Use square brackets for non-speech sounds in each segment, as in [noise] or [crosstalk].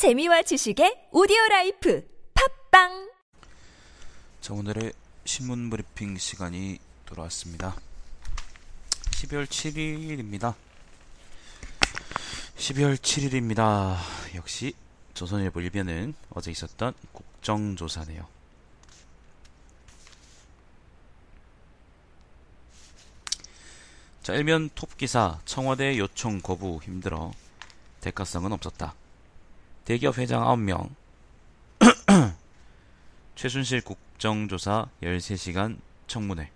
재미와 지식의 오디오 라이프 팟빵 자, 오늘의 신문 브리핑 시간이 돌아왔습니다. 12월 7일입니다. 12월 7일입니다. 역시 조선일보 일면은 어제 있었던 국정조사네요. 자, 일면 톱 기사 청와대 요청 거부 힘들어 대가성은 없었다. 대기업 회장 9명. [clears throat] 최순실 국정조사 13시간 청문회.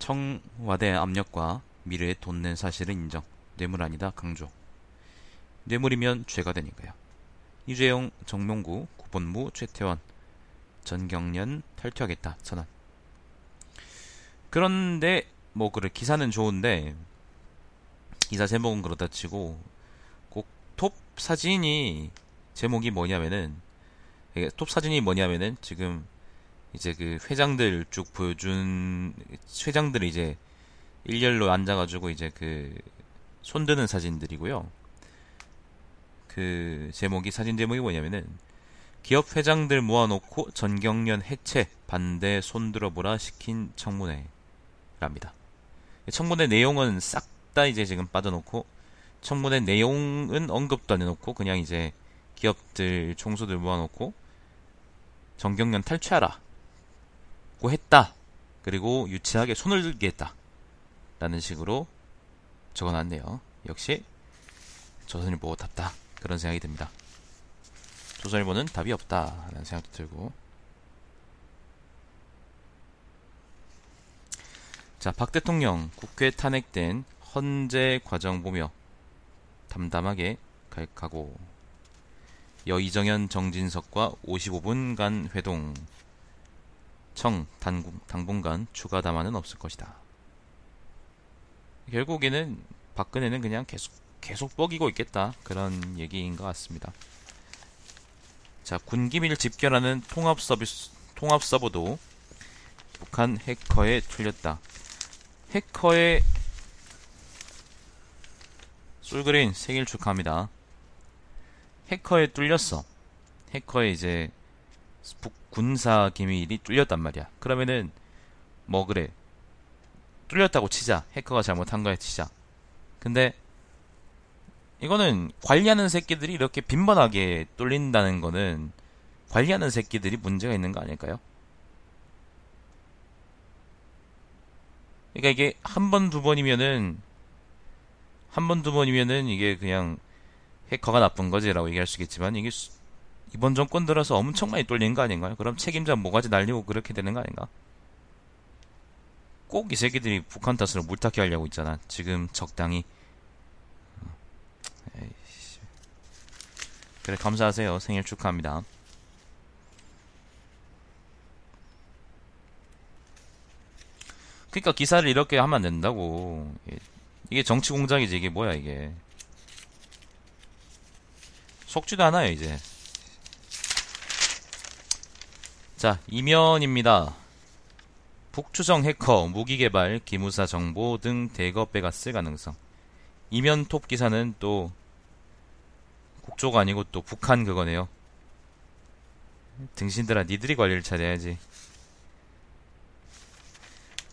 청와대 압력과 미래에 돈 낸 사실은 인정. 뇌물 아니다 강조. 뇌물이면 죄가 되니까요. 이재용 정명구 구본무 최태원 전경련 탈퇴하겠다 선언 그런데 뭐 그래 기사는 좋은데 기사 제목은 그렇다 치고 사진이 제목이 뭐냐면은 톱 사진이 뭐냐면은 지금 이제 그 회장들 쭉 보여준 회장들이 이제 일렬로 앉아가지고 이제 그 손드는 사진들이고요. 그 제목이 사진 제목이 뭐냐면은 기업 회장들 모아놓고 전경련 해체 반대 손들어 보라 시킨 청문회랍니다. 청문회 내용은 싹 다 이제 지금 빠져놓고 청문회 내용은 언급도 안 해놓고 그냥 이제 기업들 총수들 모아놓고 정경련 탈취하라 고 했다. 그리고 유치하게 손을 들게 했다 라는 식으로 적어놨네요. 역시 조선일보 답다. 그런 생각이 듭니다. 조선일보는 답이 없다 라는 생각도 들고. 자, 박 대통령 국회 탄핵된 헌재 과정 보며 담담하게 갈 가고 여 이정현 정진석과 55분간 회동 청 당분, 당분 간 추가 담화는 없을 것이다. 결국에는 박근혜는 그냥 계속 계속 뻐기고 있겠다 그런 얘기인 것 같습니다. 자 군기밀 집결하는 통합 서비스 통합 서버도 북한 해커에 뚫렸다. 해커의 솔그린 생일 축하합니다. 해커에 뚫렸어. 해커에 이제 북 군사 기밀이 뚫렸단 말이야. 그러면은 뭐 그래. 뚫렸다고 치자. 해커가 잘못한 거야 치자. 근데 이거는 관리하는 새끼들이 이렇게 빈번하게 뚫린다는 거는 관리하는 새끼들이 문제가 있는 거 아닐까요? 그러니까 이게 한 번, 두 번이면은 한 번, 두 번이면은 이게 그냥 해커가 나쁜 거지라고 얘기할 수 있겠지만 이게 이번 정권 들어서 엄청 많이 뚫린 거 아닌가요? 그럼 책임자 뭐가지 날리고 그렇게 되는 거 아닌가? 꼭 이 새끼들이 북한 탓으로 물타기 하려고 있잖아. 지금 적당히. 에이씨. 그래 감사하세요. 생일 축하합니다. 그러니까 기사를 이렇게 하면 안 된다고. 이게 정치 공작이지 이게 뭐야 이게. 속지도 않아요 이제. 자 이면입니다. 북추정 해커, 무기 개발, 기무사 정보 등 대거 빼갔을 가능성. 이면 톱 기사는 또 국조가 아니고 또 북한 그거네요. 등신들아 니들이 관리를 잘해야지.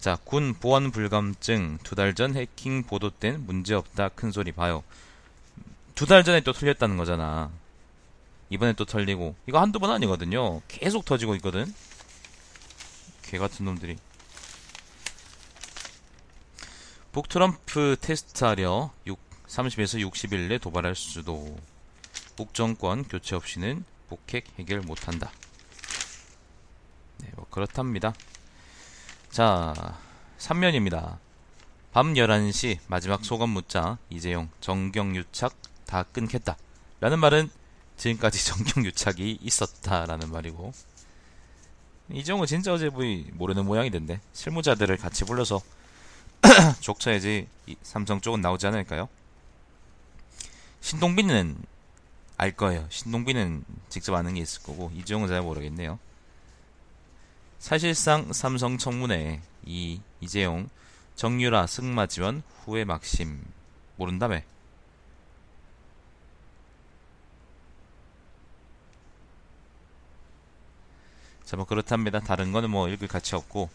자, 군 보안 불감증 두 달 전 해킹 보도된 문제없다 큰 소리 봐요. 두 달 전에 또 털렸다는 거잖아. 이번에 또 털리고 이거 한두 번 아니거든요. 계속 터지고 있거든. 개 같은 놈들이. 북 트럼프 테스트하려 6, 30에서 60일 내 도발할 수도. 북 정권 교체 없이는 북핵 해결 못한다. 네, 뭐 그렇답니다. 자, 3면입니다. 밤 11시 마지막 소감 묻자 이재용 정경유착 다 끊겠다. 라는 말은 지금까지 [laughs] 정경유착이 있었다라는 말이고 이재용은 진짜 어제 보이 모르는 모양이던데 실무자들을 같이 불러서 [clears throat] 족쳐야지 삼성 쪽은 나오지 않을까요? 신동빈은 알 거예요. 신동빈은 직접 아는 게 있을 거고 이재용은 잘 모르겠네요. 사실상 삼성 청문회 이 이재용 정유라 승마 지원 후회 막심 모른다매 자 뭐 그렇답니다. 다른 거는 뭐 읽을 가치 없고.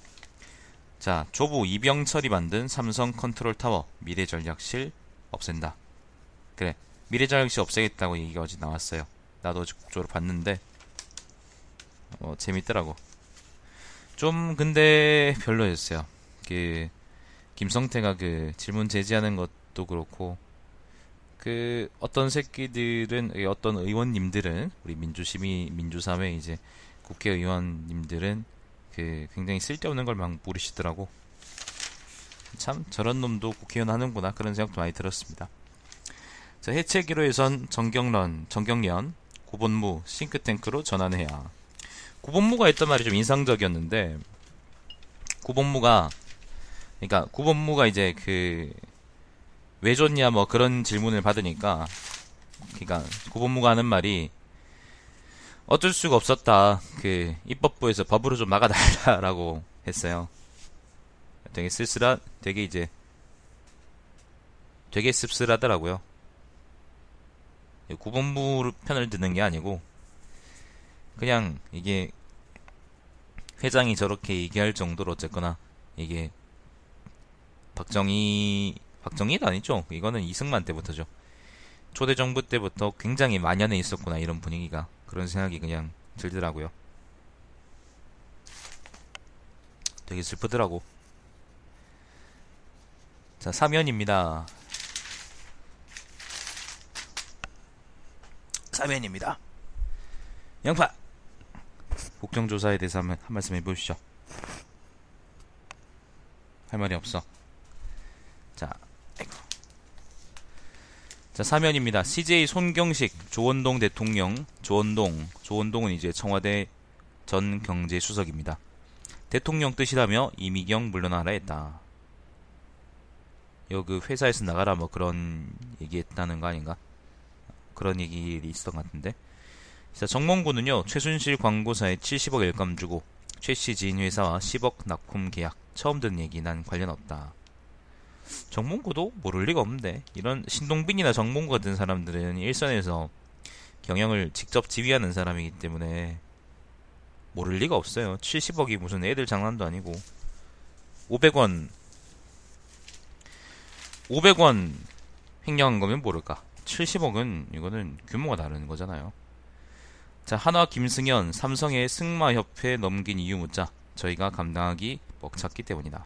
자 조부 이병철이 만든 삼성 컨트롤 타워 미래 전략실 없앤다. 그래 미래 전략실 없애겠다고 얘기가 어제 나왔어요. 나도 어제 국조를 봤는데 어 재밌더라고. 좀 근데 별로였어요. 그 김성태가 그 질문 제지하는 것도 그렇고 그 어떤 새끼들은 어떤 의원님들은 우리 민주시민 민주사회 이제 국회의원님들은 그 굉장히 쓸데없는 걸막 물으시더라고. 참 저런 놈도 국회의원 하는구나 그런 생각도 많이 들었습니다. 자, 해체 기로에선 정경련, 정경련, 구본무, 싱크탱크로 전환해야. 구본무가 했던 말이 좀 인상적이었는데, 구본무가, 그러니까 구본무가 이제 그, 왜 좋냐 뭐 그런 질문을 받으니까, 그러니까 구본무가 하는 말이, 어쩔 수가 없었다. 그, 입법부에서 법으로 좀 막아달라라고 했어요. 되게 쓸쓸한, 되게 이제, 되게 씁쓸하더라고요. 구본부 편을 드는 게 아니고 그냥 이게 회장이 저렇게 얘기할 정도로 어쨌거나 이게 박정희 박정희도 아니죠. 이거는 이승만 때부터죠. 초대 정부 때부터 굉장히 만연해 있었구나 이런 분위기가 그런 생각이 그냥 들더라고요. 되게 슬프더라고. 자, 사면입니다. 사면입니다. 양파! 국정조사에 대해서 한번 한 말씀 해보시죠. 할 말이 없어. 자. 자, 사면입니다. CJ 손경식 조원동 대통령, 조원동, 조원동은 이제 청와대 전 경제수석입니다. 대통령 뜻이라며 이미경 물러나라 했다. 여기 그 회사에서 나가라 뭐 그런 얘기했다는 거 아닌가? 그런 얘기 있었던 것 같은데. 자, 정몽구는요, 최순실 광고사에 70억 일감 주고, 최씨 지인 회사와 10억 납품 계약. 처음 듣는 얘기 난 관련 없다. 정몽구도 모를 리가 없는데, 이런 신동빈이나 정몽구 같은 사람들은 일선에서 경영을 직접 지휘하는 사람이기 때문에, 모를 리가 없어요. 70억이 무슨 애들 장난도 아니고, 500원, 500원 횡령한 거면 모를까. 70억은 이거는 규모가 다른 거잖아요. 자, 한화 김승현, 삼성의 승마 협회 넘긴 이유 묻자 저희가 감당하기 벅찼기 때문이다.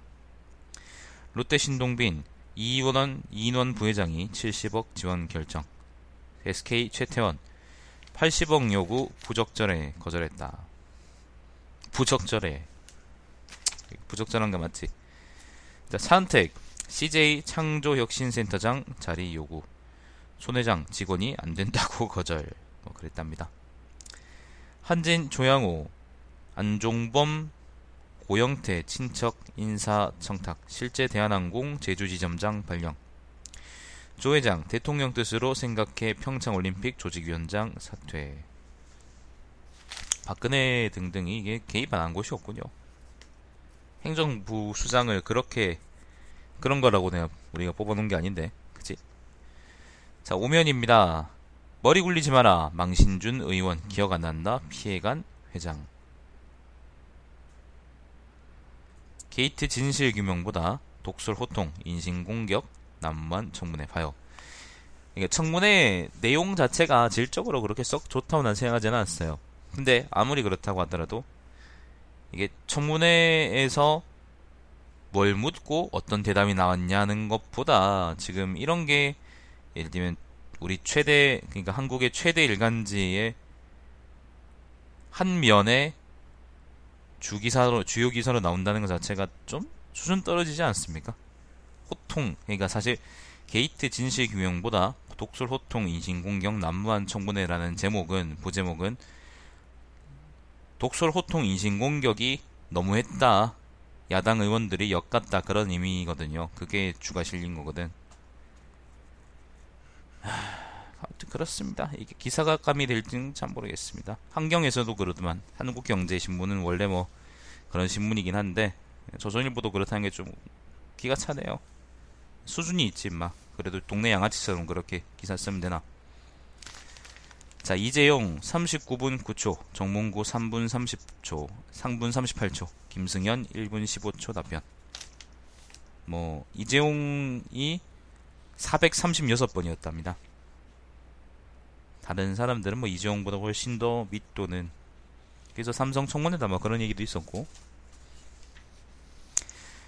롯데 신동빈, 이원원, 이인원 부회장이 70억 지원 결정. SK 최태원, 80억 요구 부적절해 거절했다. 부적절해. 부적절한 거 맞지? 자, 차은택, CJ 창조혁신센터장 자리 요구. 손 회장 직원이 안 된다고 [laughs] 거절. 뭐 그랬답니다. 한진 조양호 안종범 고영태 친척 인사 청탁 실제 대한항공 제주지점장 발령. 조 회장 대통령 뜻으로 생각해 평창올림픽 조직위원장 사퇴. 박근혜 등등이 이게 개입 안한 곳이 없군요. 행정부 수장을 그렇게 그런 거라고 내가 우리가 뽑아놓은 게 아닌데 자, 오면입니다. 머리 굴리지 마라. 망신준 의원 기억 안 난다. 피해간 회장. 게이트 진실 규명보다 독설 호통, 인신공격, 난무한 청문회 파요. 청문회 내용 자체가 질적으로 그렇게 썩 좋다고 난 생각하지는 않았어요. 근데 아무리 그렇다고 하더라도 이게 청문회에서 뭘 묻고 어떤 대답이 나왔냐는 것보다 지금 이런 게 예를 들면 우리 최대 그러니까 한국의 최대 일간지의 한 면에 주기사로 주요 기사로 나온다는 것 자체가 좀 수준 떨어지지 않습니까? 호통 그러니까 사실 게이트 진실 규명보다 독설 호통 인신공격 난무한 청문회라는 제목은 부제목은 독설 호통 인신공격이 너무했다 야당 의원들이 엿갔다 그런 의미거든요. 그게 주가 실린 거거든. 아무튼 그렇습니다. 이게 기사가 감이 될지는 참 모르겠습니다. 환경에서도 그러더만 한국경제신문은 원래 뭐 그런 신문이긴 한데 조선일보도 그렇다는 게 좀 기가 차네요. 수준이 있지 막 그래도 동네 양아치처럼 그렇게 기사 쓰면 되나? 자, 이재용 39분 9초, 정몽구 3분 30초, 상분 38초, 김승현 1분 15초 답변. 뭐, 이재용이 436번이었답니다. 다른 사람들은 뭐 이재용보다 훨씬 더 밑도는 그래서 삼성 청문회다 뭐 그런 얘기도 있었고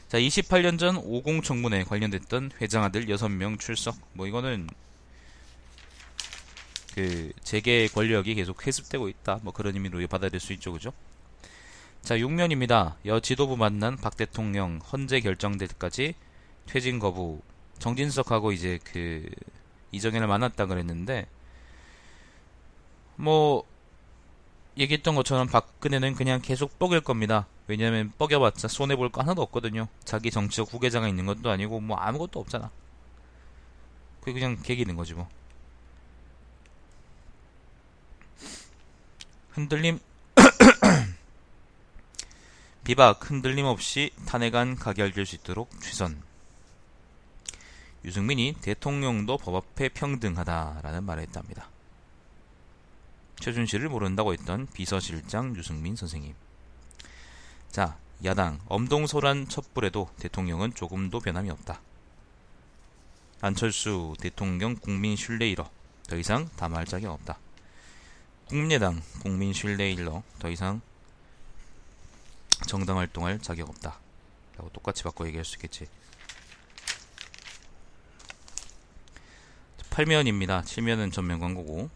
자 28년 전 50 청문회 관련됐던 회장 아들 6명 출석 뭐 이거는 그 재계 권력이 계속 회습되고 있다. 뭐 그런 의미로 받아들일 수 있죠, 그죠? 자, 6면입니다. 여 지도부 만난 박 대통령 헌재 결정될 때까지 퇴진 거부. 정진석하고 이제 그 이정현을 만났다 그랬는데 뭐 얘기했던 것처럼 박근혜는 그냥 계속 뻐길 겁니다. 왜냐면 뻐겨봤자 손해볼 거 하나도 없거든요. 자기 정치적 후계자가 있는 것도 아니고 뭐 아무것도 없잖아. 그게 그냥 개기는 거지 뭐. 흔들림 [coughs] 비박 흔들림 없이 탄핵안 가결될 수 있도록 최선 유승민이 대통령도 법 앞에 평등하다라는 말을 했답니다. 최준실을 모른다고 했던 비서실장 유승민 선생님. 자, 야당 엄동소란 첩불에도 대통령은 조금도 변함이 없다. 안철수 대통령 국민 신뢰 잃어 더 이상 담할 자격 없다. 국민의당 국민 신뢰 일러 더 이상 정당 활동할 자격 없다. 라고 똑같이 바꿔 얘기할 수 있겠지. 8면입니다. 7면은 전면 광고고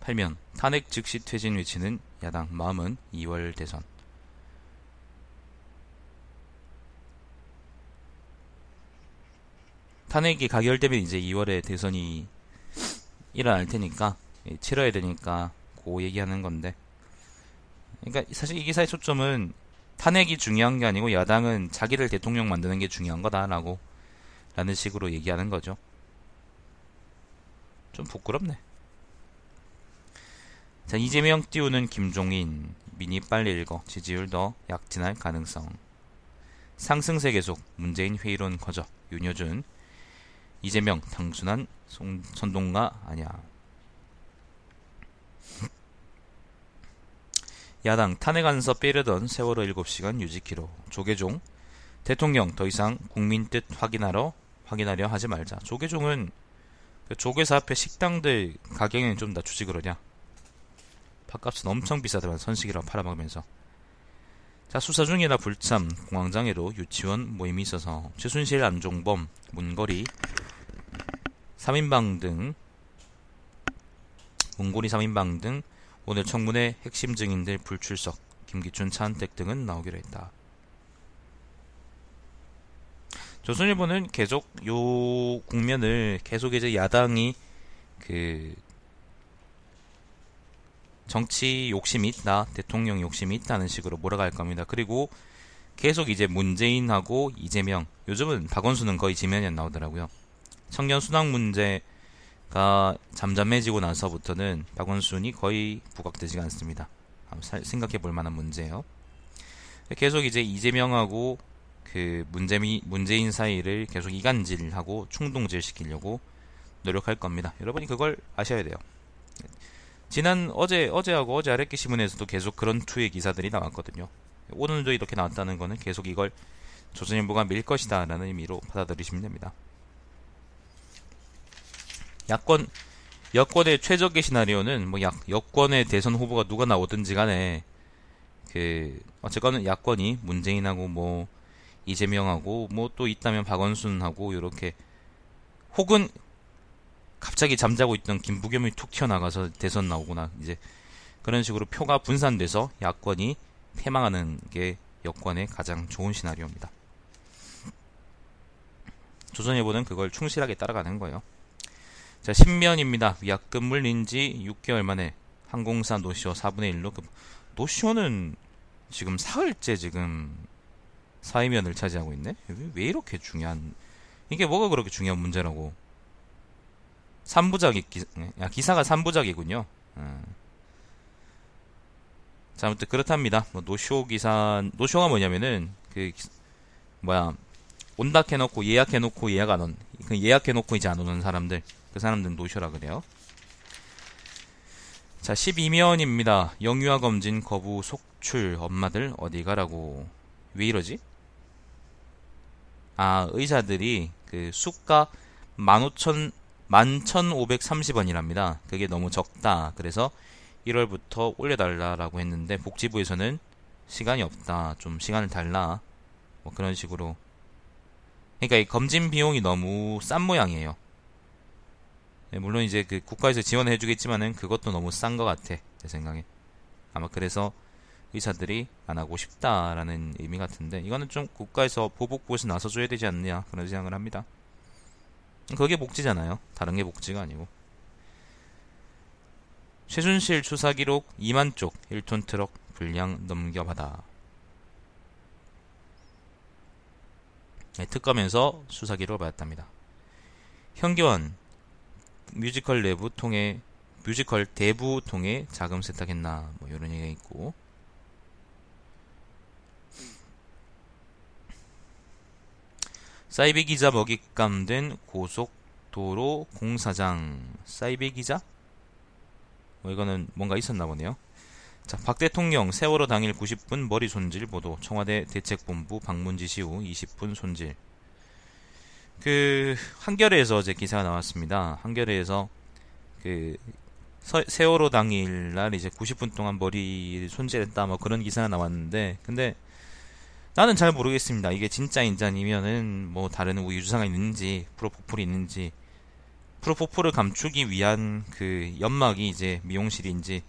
8면 탄핵 즉시 퇴진 외치는 야당 마음은 2월 대선 탄핵이 가결되면 이제 2월에 대선이 일어날 테니까 예, 치러야 되니까 고 얘기하는 건데. 그러니까 사실 이 기사의 초점은 탄핵이 중요한 게 아니고 야당은 자기를 대통령 만드는 게 중요한 거다라고 라는 식으로 얘기하는 거죠. 좀 부끄럽네. 자, 이재명 띄우는 김종인 미니 빨리 읽어. 지지율 더 약진할 가능성. 상승세 계속 문재인 회의론 거저. 윤여준 이재명 당순한 선동가 아니야. 야당 탄핵 안서 빼려던 세월호 7시간 유지키로 조계종 대통령 더 이상 국민 뜻 확인하러 확인하려 하지 말자. 조계종은 그 조계사 앞에 식당들 가격은 좀 낮추지 그러냐. 밥값은 엄청 비싸더만 선식이라 팔아먹으면서. 자 수사 중이라 불참 공황장애로 유치원 모임이 있어서 최순실 안종범 문거리 3인방 등 문고리 3인방 등 오늘 청문회 핵심 증인들 불출석, 김기춘, 차은택 등은 나오기로 했다. 조선일보는 계속 요 국면을 계속 이제 야당이 그 정치 욕심이 있다, 대통령 욕심이 있다는 식으로 몰아갈 겁니다. 그리고 계속 이제 문재인하고 이재명, 요즘은 박원순은 거의 지면이 안 나오더라고요. 청년 순학 문제 가 잠잠해지고 나서부터는 박원순이 거의 부각되지가 않습니다. 생각해 볼 만한 문제예요. 계속 이제 이재명하고 그 문재미, 문재인 사이를 계속 이간질하고 충동질 시키려고 노력할 겁니다. 여러분이 그걸 아셔야 돼요. 지난 어제 어제하고 어제 아랫기 신문에서도 계속 그런 투의 기사들이 나왔거든요. 오늘도 이렇게 나왔다는 거는 계속 이걸 조선일보가 밀 것이다라는 의미로 받아들이시면 됩니다. 야권 여권의 최적의 시나리오는 뭐 야, 여권의 대선 후보가 누가 나오든지 간에 그 어쨌거나 야권이 문재인하고 뭐 이재명하고 뭐 또 있다면 박원순하고 이렇게 혹은 갑자기 잠자고 있던 김부겸이 툭 튀어나가서 대선 나오거나 이제 그런 식으로 표가 분산돼서 야권이 패망하는 게 여권의 가장 좋은 시나리오입니다. 조선일보는 그걸 충실하게 따라가는 거예요. 자, 신면입니다. 위약금 물린 지 6개월 만에 항공사 노쇼 4분의 1로 급. 노쇼는 지금 사흘째 지금 사회면을 차지하고 있네? 왜 이렇게 중요한, 이게 뭐가 그렇게 중요한 문제라고. 3부작이, 기, 야, 기사가 3부작이군요. 음. 자, 아무튼 그렇답니다. 뭐 노쇼 기사, 노쇼가 뭐냐면은, 그, 뭐야, 온다 해놓고 예약해놓고 예약 안 온, 그 예약해놓고 이제 안 오는 사람들. 그 사람들은 노쇼라 그래요. 자, 12면입니다. 영유아 검진 거부 속출 엄마들 어디 가라고. 왜 이러지? 아, 의사들이 그 수가 15,000 11,530원이랍니다. 그게 너무 적다. 그래서 1월부터 올려달라라고 했는데 복지부에서는 시간이 없다. 좀 시간을 달라. 뭐 그런 식으로. 그러니까 이 검진 비용이 너무 싼 모양이에요. 네, 물론 이제 그 국가에서 지원해 주겠지만은 그것도 너무 싼 것 같아. 제 생각에. 아마 그래서 의사들이 안 하고 싶다라는 의미 같은데 이거는 좀 국가에서 보복부에서 나서줘야 되지 않느냐 그런 생각을 합니다. 그게 복지잖아요. 다른 게 복지가 아니고. 최순실 추사 기록 2만 쪽 1톤 트럭 분량 넘겨받아. 네, 특검에서 수사 기록을 받았답니다. 현기환 뮤지컬 내부 통해 뮤지컬 대부 통해 자금 세탁했나 뭐 이런 얘기가 있고 사이비 기자 먹잇감 된 고속도로 공사장 사이비 기자? 뭐 이거는 뭔가 있었나 보네요. 자, 박 대통령 세월호 당일 90분 머리 손질 보도 청와대 대책본부 방문 지시 후 20분 손질. 그 한겨레에서 제 기사가 나왔습니다. 한겨레에서 그 서, 세월호 당일 날 이제 90분 동안 머리 손질했다 뭐 그런 기사가 나왔는데 근데 나는 잘 모르겠습니다. 이게 진짜 인자니면은 뭐 다른 우유주사가 있는지 프로포폴이 있는지 프로포폴을 감추기 위한 그 연막이 이제 미용실인지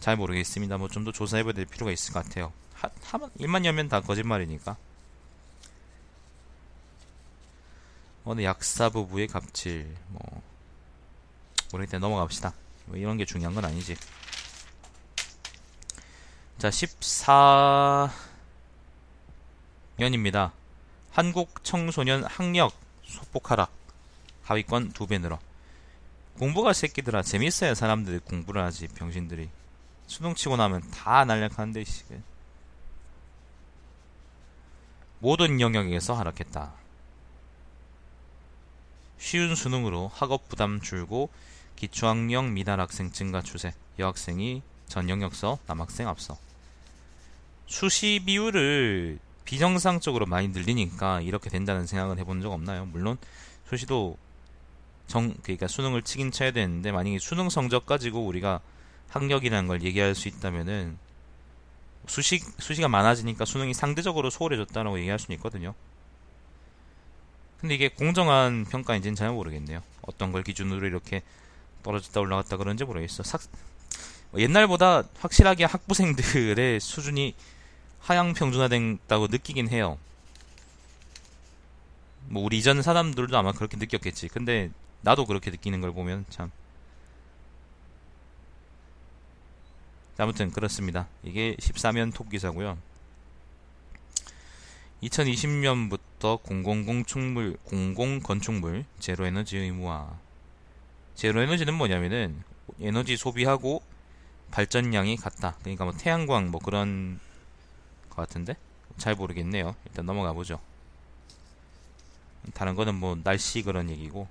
잘 모르겠습니다. 뭐 좀 더 조사해봐야 될 필요가 있을 것 같아요. 하, 하면 일만 열면 다 거짓말이니까. 어느 약사 부부의 갑질 뭐 모르겠다 넘어갑시다. 뭐 이런 게 중요한 건 아니지. 자, 14 연입니다. 한국 청소년 학력 소폭 하락. 하위권 두 배 늘어. 공부가 새끼들아 재밌어야 사람들이 공부를 하지 병신들이 수능 치고 나면 다 날락하는데 씨. 모든 영역에서 하락했다. 쉬운 수능으로 학업 부담 줄고 기초학력 미달 학생 증가 추세. 여학생이 전 영역서 남학생 앞서. 수시 비율을 비정상적으로 많이 늘리니까 이렇게 된다는 생각은 해본 적 없나요? 물론 수시도 정 그러니까 수능을 치긴 쳐야 되는데 만약에 수능 성적 가지고 우리가 학력이라는 걸 얘기할 수 있다면은 수시 수시가 많아지니까 수능이 상대적으로 소홀해졌다라고 얘기할 수는 있거든요. 근데 이게 공정한 평가인지는 잘 모르겠네요. 어떤 걸 기준으로 이렇게 떨어졌다 올라갔다 그런지 모르겠어. 삭, 옛날보다 확실하게 학부생들의 수준이 하향 평준화된다고 느끼긴 해요. 뭐 우리 이전 사람들도 아마 그렇게 느꼈겠지. 근데 나도 그렇게 느끼는 걸 보면 참 아무튼 그렇습니다. 이게 14면 톱 기사고요. 2020년부터 공공공 축물, 공공 건축물 제로 에너지 의무화. 제로 에너지는 뭐냐면은 에너지 소비하고 발전량이 같다. 그러니까 뭐 태양광 뭐 그런 것 같은데 잘 모르겠네요. 일단 넘어가 보죠. 다른 거는 뭐 날씨 그런 얘기고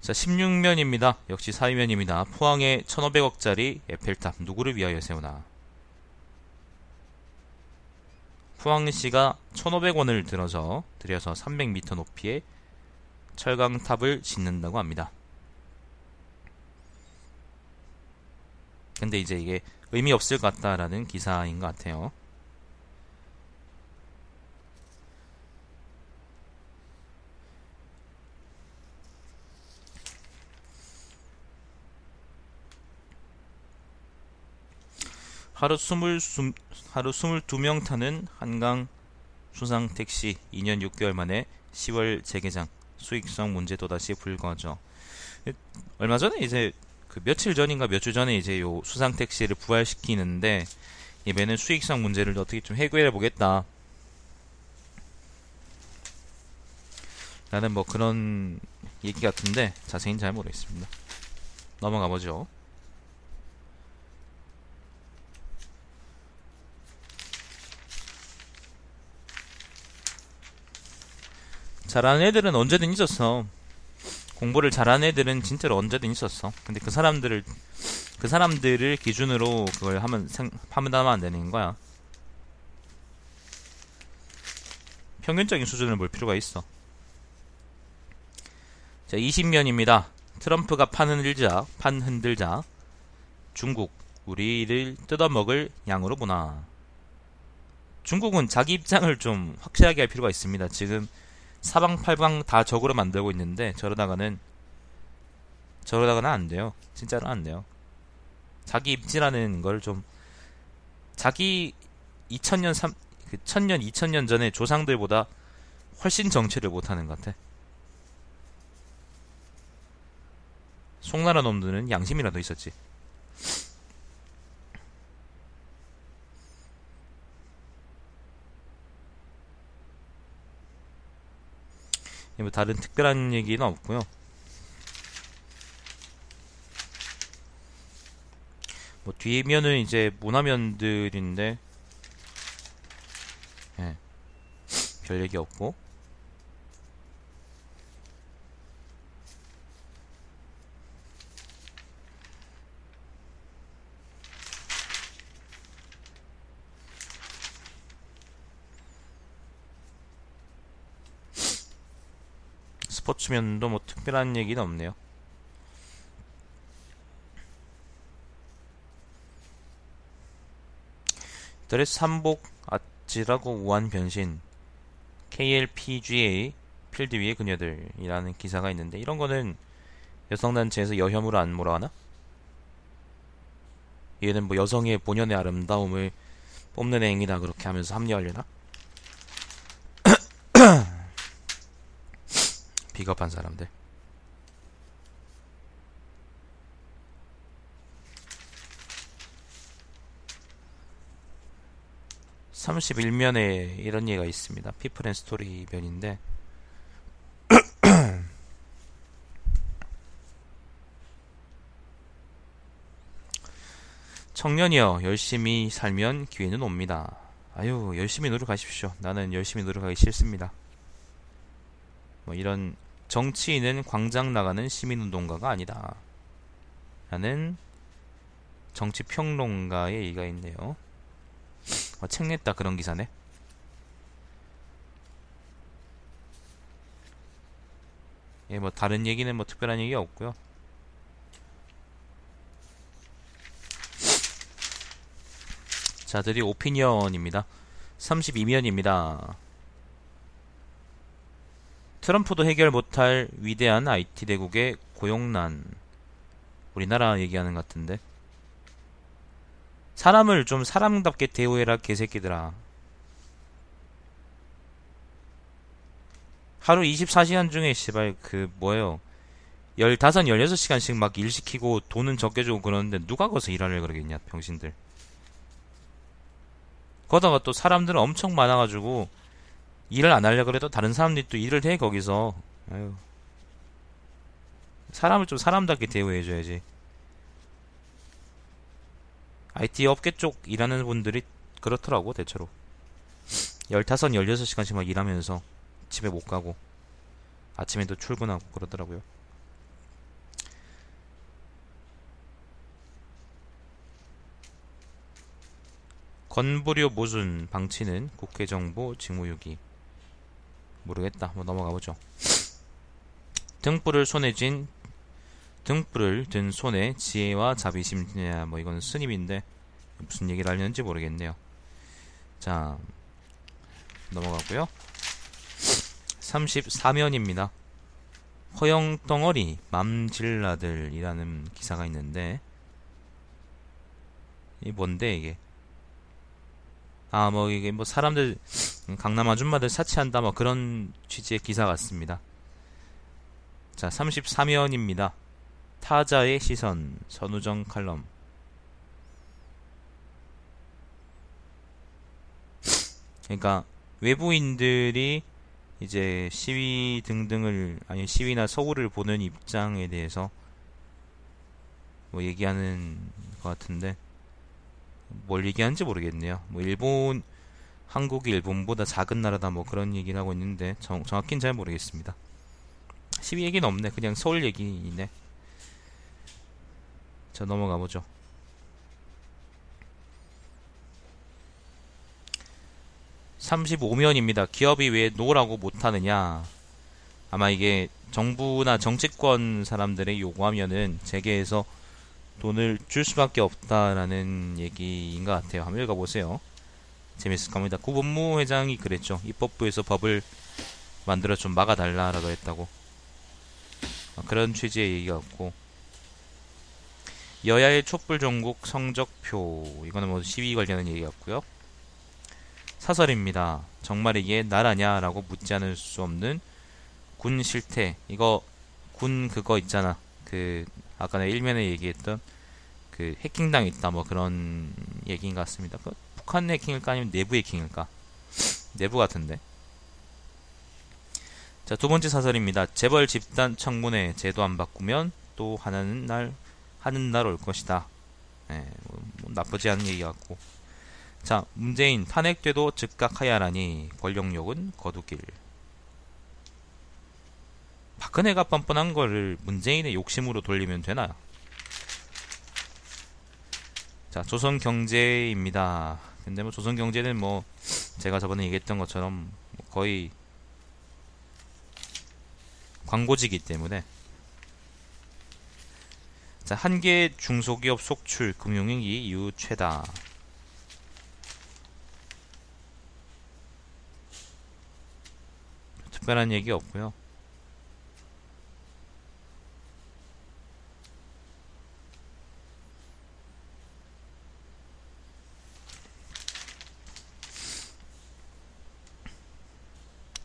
자 16면입니다. 역시 4위면입니다. 포항에 1500억짜리 에펠탑 누구를 위하여 세우나 포항시가 1500원을 들어서 들여서 300m 높이의 철강탑을 짓는다고 합니다. 근데 이제 이게 의미 없을 것 같다라는 기사인 것 같아요. 하루 20, 하루 22명 타는 한강 수상 택시 2년 6개월 만에 10월 재개장 수익성 문제 또다시 불거져. 얼마 전에 이제 그 며칠 전인가 몇 주 전에 이제 요 수상 택시를 부활시키는데 이번에는 수익성 문제를 어떻게 좀 해결해 보겠다. 라는 뭐 그런 얘기 같은데 자세히는 잘 모르겠습니다. 넘어가 보죠. 잘하는 애들은 언제든 있었어. 공부를 잘하는 애들은 진짜로 언제든 있었어. 근데 그 사람들을 그 사람들을 기준으로 그걸 하면 생, 판단하면 안 되는 거야. 평균적인 수준을 볼 필요가 있어. 자, 20면입니다. 트럼프가 판 흔들자, 판 흔들자. 중국, 우리를 뜯어먹을 양으로 보나. 중국은 자기 입장을 좀 확실하게 할 필요가 있습니다. 지금 사방팔방 다 적으로 만들고 있는데 저러다가는 저러다가는 안 돼요. 진짜로 안 돼요. 자기 입지라는 걸 좀 자기 2000년 3 1000년 2000년 전에 조상들보다 훨씬 정치를 못하는 것 같아. 송나라 놈들은 양심이라도 있었지. 뭐 다른 특별한 얘기는 없고요. 뭐 뒤면은 이제 문화면들인데 예. 별 얘기 없고 스포츠면도 뭐 특별한 얘기는 없네요. 드레스 한복 아찔하고 우한 변신 KLPGA 필드 위의 그녀들이라는 기사가 있는데 이런 거는 여성단체에서 여혐으로 안 몰아가나? 얘는 뭐 여성의 본연의 아름다움을 뽐는 행위다 그렇게 하면서 합리화하려나? 비겁한 사람들. 3 1면에 이런 얘기가 있습니다. People and Story 면인데 청년이여 열심히 살면 기회는 옵니다. 아유 열심히 노력하십시오. 나는 열심히 노력하기 싫습니다. 뭐 이런 정치인은 광장 나가는 시민운동가가 아니다. 라는 정치평론가의 얘기가 있네요. 어, 책 냈다 그런 기사네. 예, 뭐 다른 얘기는 뭐 특별한 얘기 없고요. 자, 드디어 오피니언입니다. 32면입니다. 트럼프도 해결 못할 위대한 IT 대국의 고용난. 우리나라 얘기하는 것 같은데. 사람을 좀 사람답게 대우해라, 개새끼들아. 하루 24시간 중에, 씨발, 그, 뭐예요. 15, 16시간씩 막 일 시키고 돈은 적게 주고 그러는데 누가 거기서 일하려 그러겠냐, 병신들. 거다가 또 사람들은 엄청 많아가지고 일을 안 하려 그래도 다른 사람들이 또 일을 해 거기서. 아유. 사람을 좀 사람답게 대우해줘야지. IT 업계 쪽 일하는 분들이 그렇더라고 대체로. 15, 16시간씩 막 일하면서 집에 못 가고 아침에도 출근하고 그러더라고요. 건부료 모순 방치는 국회 정보 직무유기 모르겠다. 뭐 넘어가 보죠. 등불을 손에 쥔 등불을 든 손에 지혜와 자비심 뭐 이건 스님인데 무슨 얘기를 하려는지 모르겠네요. 자 넘어가고요. 34면입니다. 허영덩어리 맘질라들이라는 기사가 있는데 이 뭔데 이게 아, 뭐, 이게 뭐, 사람들, 강남 아줌마들 사치한다, 뭐, 그런 취지의 기사 같습니다. 자, 33면입니다. 타자의 시선, 선우정 칼럼. 그러니까, 외부인들이 이제 시위 등등을, 아니, 시위나 서울을 보는 입장에 대해서 뭐, 얘기하는 것 같은데, 뭘 얘기하는지 모르겠네요. 뭐 일본 한국이 일본보다 작은 나라다 뭐 그런 얘기를 하고 있는데 정, 정확히는 잘 모르겠습니다. 12 얘기는 없네. 그냥 서울 얘기네. 자 넘어가 보죠. 35면입니다. 기업이 왜 노라고 못하느냐? 아마 이게 정부나 정치권 사람들의 요구하면은 재계에서 돈을 줄 수밖에 없다라는 얘기인 것 같아요. 한번 읽어보세요. 재밌을 겁니다. 구본무 회장이 그랬죠. 입법부에서 법을 만들어 좀 막아달라라고 했다고. 아, 그런 취지의 얘기가 없고. 여야의 촛불 전국 성적표. 이거는 뭐 시위 관련한 얘기 같고요. 사설입니다. 정말 이게 나라냐라고 묻지 않을 수 없는 군 실태. 이거 군 그거 있잖아. 그 아까 내 일면에 얘기했던 그 해킹당 있다 뭐 그런 얘기인 것 같습니다. 그 북한 해킹일까 아니면 내부 해킹일까? 내부 같은데. 자, 두 번째 사설입니다. 재벌 집단 청문회 제도 안 바꾸면 또 하나는 날 하는 날 올 것이다. 예, 뭐, 뭐 나쁘지 않은 얘기 같고. 자, 문재인 탄핵돼도 즉각 하야라니 권력욕은 거두길. 박근혜가 뻔뻔한 거를 문재인의 욕심으로 돌리면 되나요? 자, 조선경제입니다. 근데 뭐 조선경제는 뭐 제가 저번에 얘기했던 것처럼 거의 광고지기 때문에 자, 한계 중소기업 속출 금융위기 이후 최다. 특별한 얘기 없고요.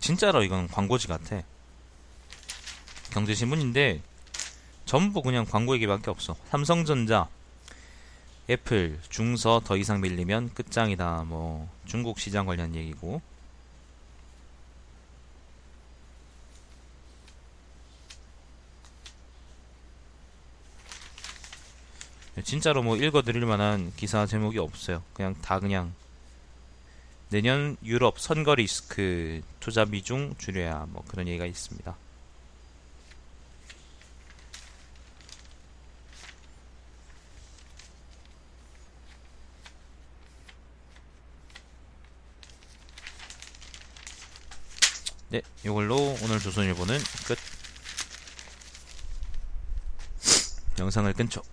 진짜로 이건 광고지 같아. 경제신문인데 전부 그냥 광고 얘기밖에 없어. 삼성전자, 애플, 중서 더 이상 밀리면 끝장이다. 뭐 중국 시장 관련 얘기고. 진짜로 뭐 읽어드릴 만한 기사 제목이 없어요. 그냥 다 그냥 내년 유럽 선거 리스크 투자 비중 줄여야 뭐 그런 얘기가 있습니다. 네, 이걸로 오늘 조선일보는 끝. 영상을 끊죠.